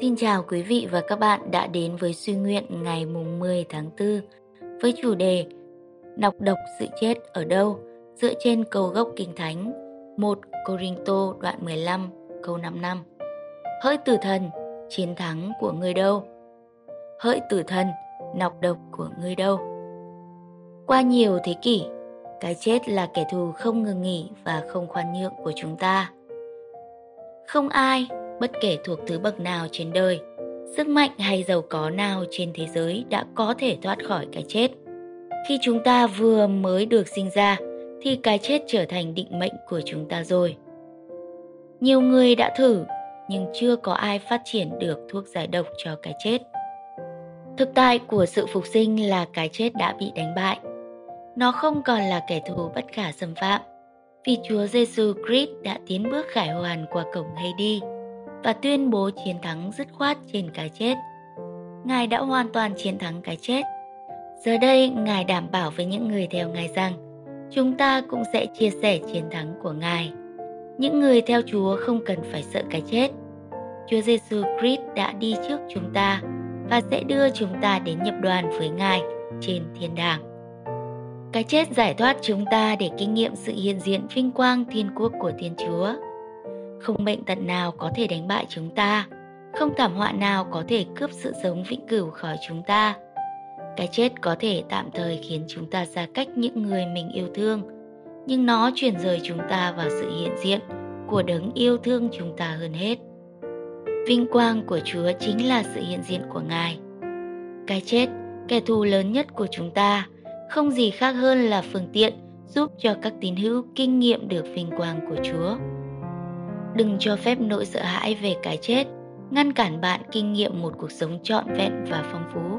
Xin chào quý vị và các bạn đã đến với suy nguyện ngày mùng 10 tháng 4 với chủ đề Nọc độc sự chết ở đâu dựa trên câu gốc Kinh Thánh 1 Corinto đoạn 15 câu 55. Hỡi tử thần, chiến thắng của người đâu? Hỡi tử thần, nọc độc của người đâu? Qua nhiều thế kỷ, cái chết là kẻ thù không ngừng nghỉ và không khoan nhượng của chúng ta. Không ai bất kể thuộc thứ bậc nào trên đời, sức mạnh hay giàu có nào trên thế giới đã có thể thoát khỏi cái chết. Khi chúng ta vừa mới được sinh ra thì cái chết trở thành định mệnh của chúng ta rồi. Nhiều người đã thử nhưng chưa có ai phát triển được thuốc giải độc cho cái chết. Thực tại của sự phục sinh là cái chết đã bị đánh bại. Nó không còn là kẻ thù bất khả xâm phạm vì Chúa Giêsu Christ đã tiến bước khải hoàn qua cổng đi và tuyên bố chiến thắng dứt khoát trên cái chết. Ngài đã hoàn toàn chiến thắng cái chết. Giờ đây, Ngài đảm bảo với những người theo Ngài rằng chúng ta cũng sẽ chia sẻ chiến thắng của Ngài. Những người theo Chúa không cần phải sợ cái chết. Chúa Giêsu Christ đã đi trước chúng ta và sẽ đưa chúng ta đến nhập đoàn với Ngài trên thiên đàng. Cái chết giải thoát chúng ta để kinh nghiệm sự hiện diện vinh quang thiên quốc của Thiên Chúa. Không bệnh tật nào có thể đánh bại chúng ta, không thảm họa nào có thể cướp sự sống vĩnh cửu khỏi chúng ta. Cái chết có thể tạm thời khiến chúng ta xa cách những người mình yêu thương, nhưng nó chuyển rời chúng ta vào sự hiện diện của đấng yêu thương chúng ta hơn hết. Vinh quang của Chúa chính là sự hiện diện của Ngài. Cái chết, kẻ thù lớn nhất của chúng ta, không gì khác hơn là phương tiện giúp cho các tín hữu kinh nghiệm được vinh quang của Chúa. Đừng cho phép nỗi sợ hãi về cái chết ngăn cản bạn kinh nghiệm một cuộc sống trọn vẹn và phong phú.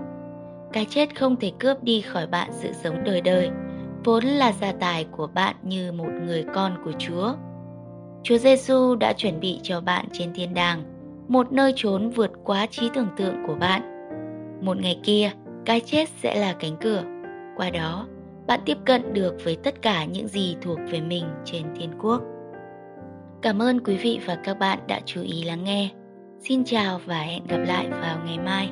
Cái chết không thể cướp đi khỏi bạn sự sống đời đời, vốn là gia tài của bạn như một người con của Chúa. Chúa Giêsu đã chuẩn bị cho bạn trên thiên đàng một nơi trốn vượt quá trí tưởng tượng của bạn. Một ngày kia, cái chết sẽ là cánh cửa. Qua đó, bạn tiếp cận được với tất cả những gì thuộc về mình trên thiên quốc. Cảm ơn quý vị và các bạn đã chú ý lắng nghe. Xin chào và hẹn gặp lại vào ngày mai.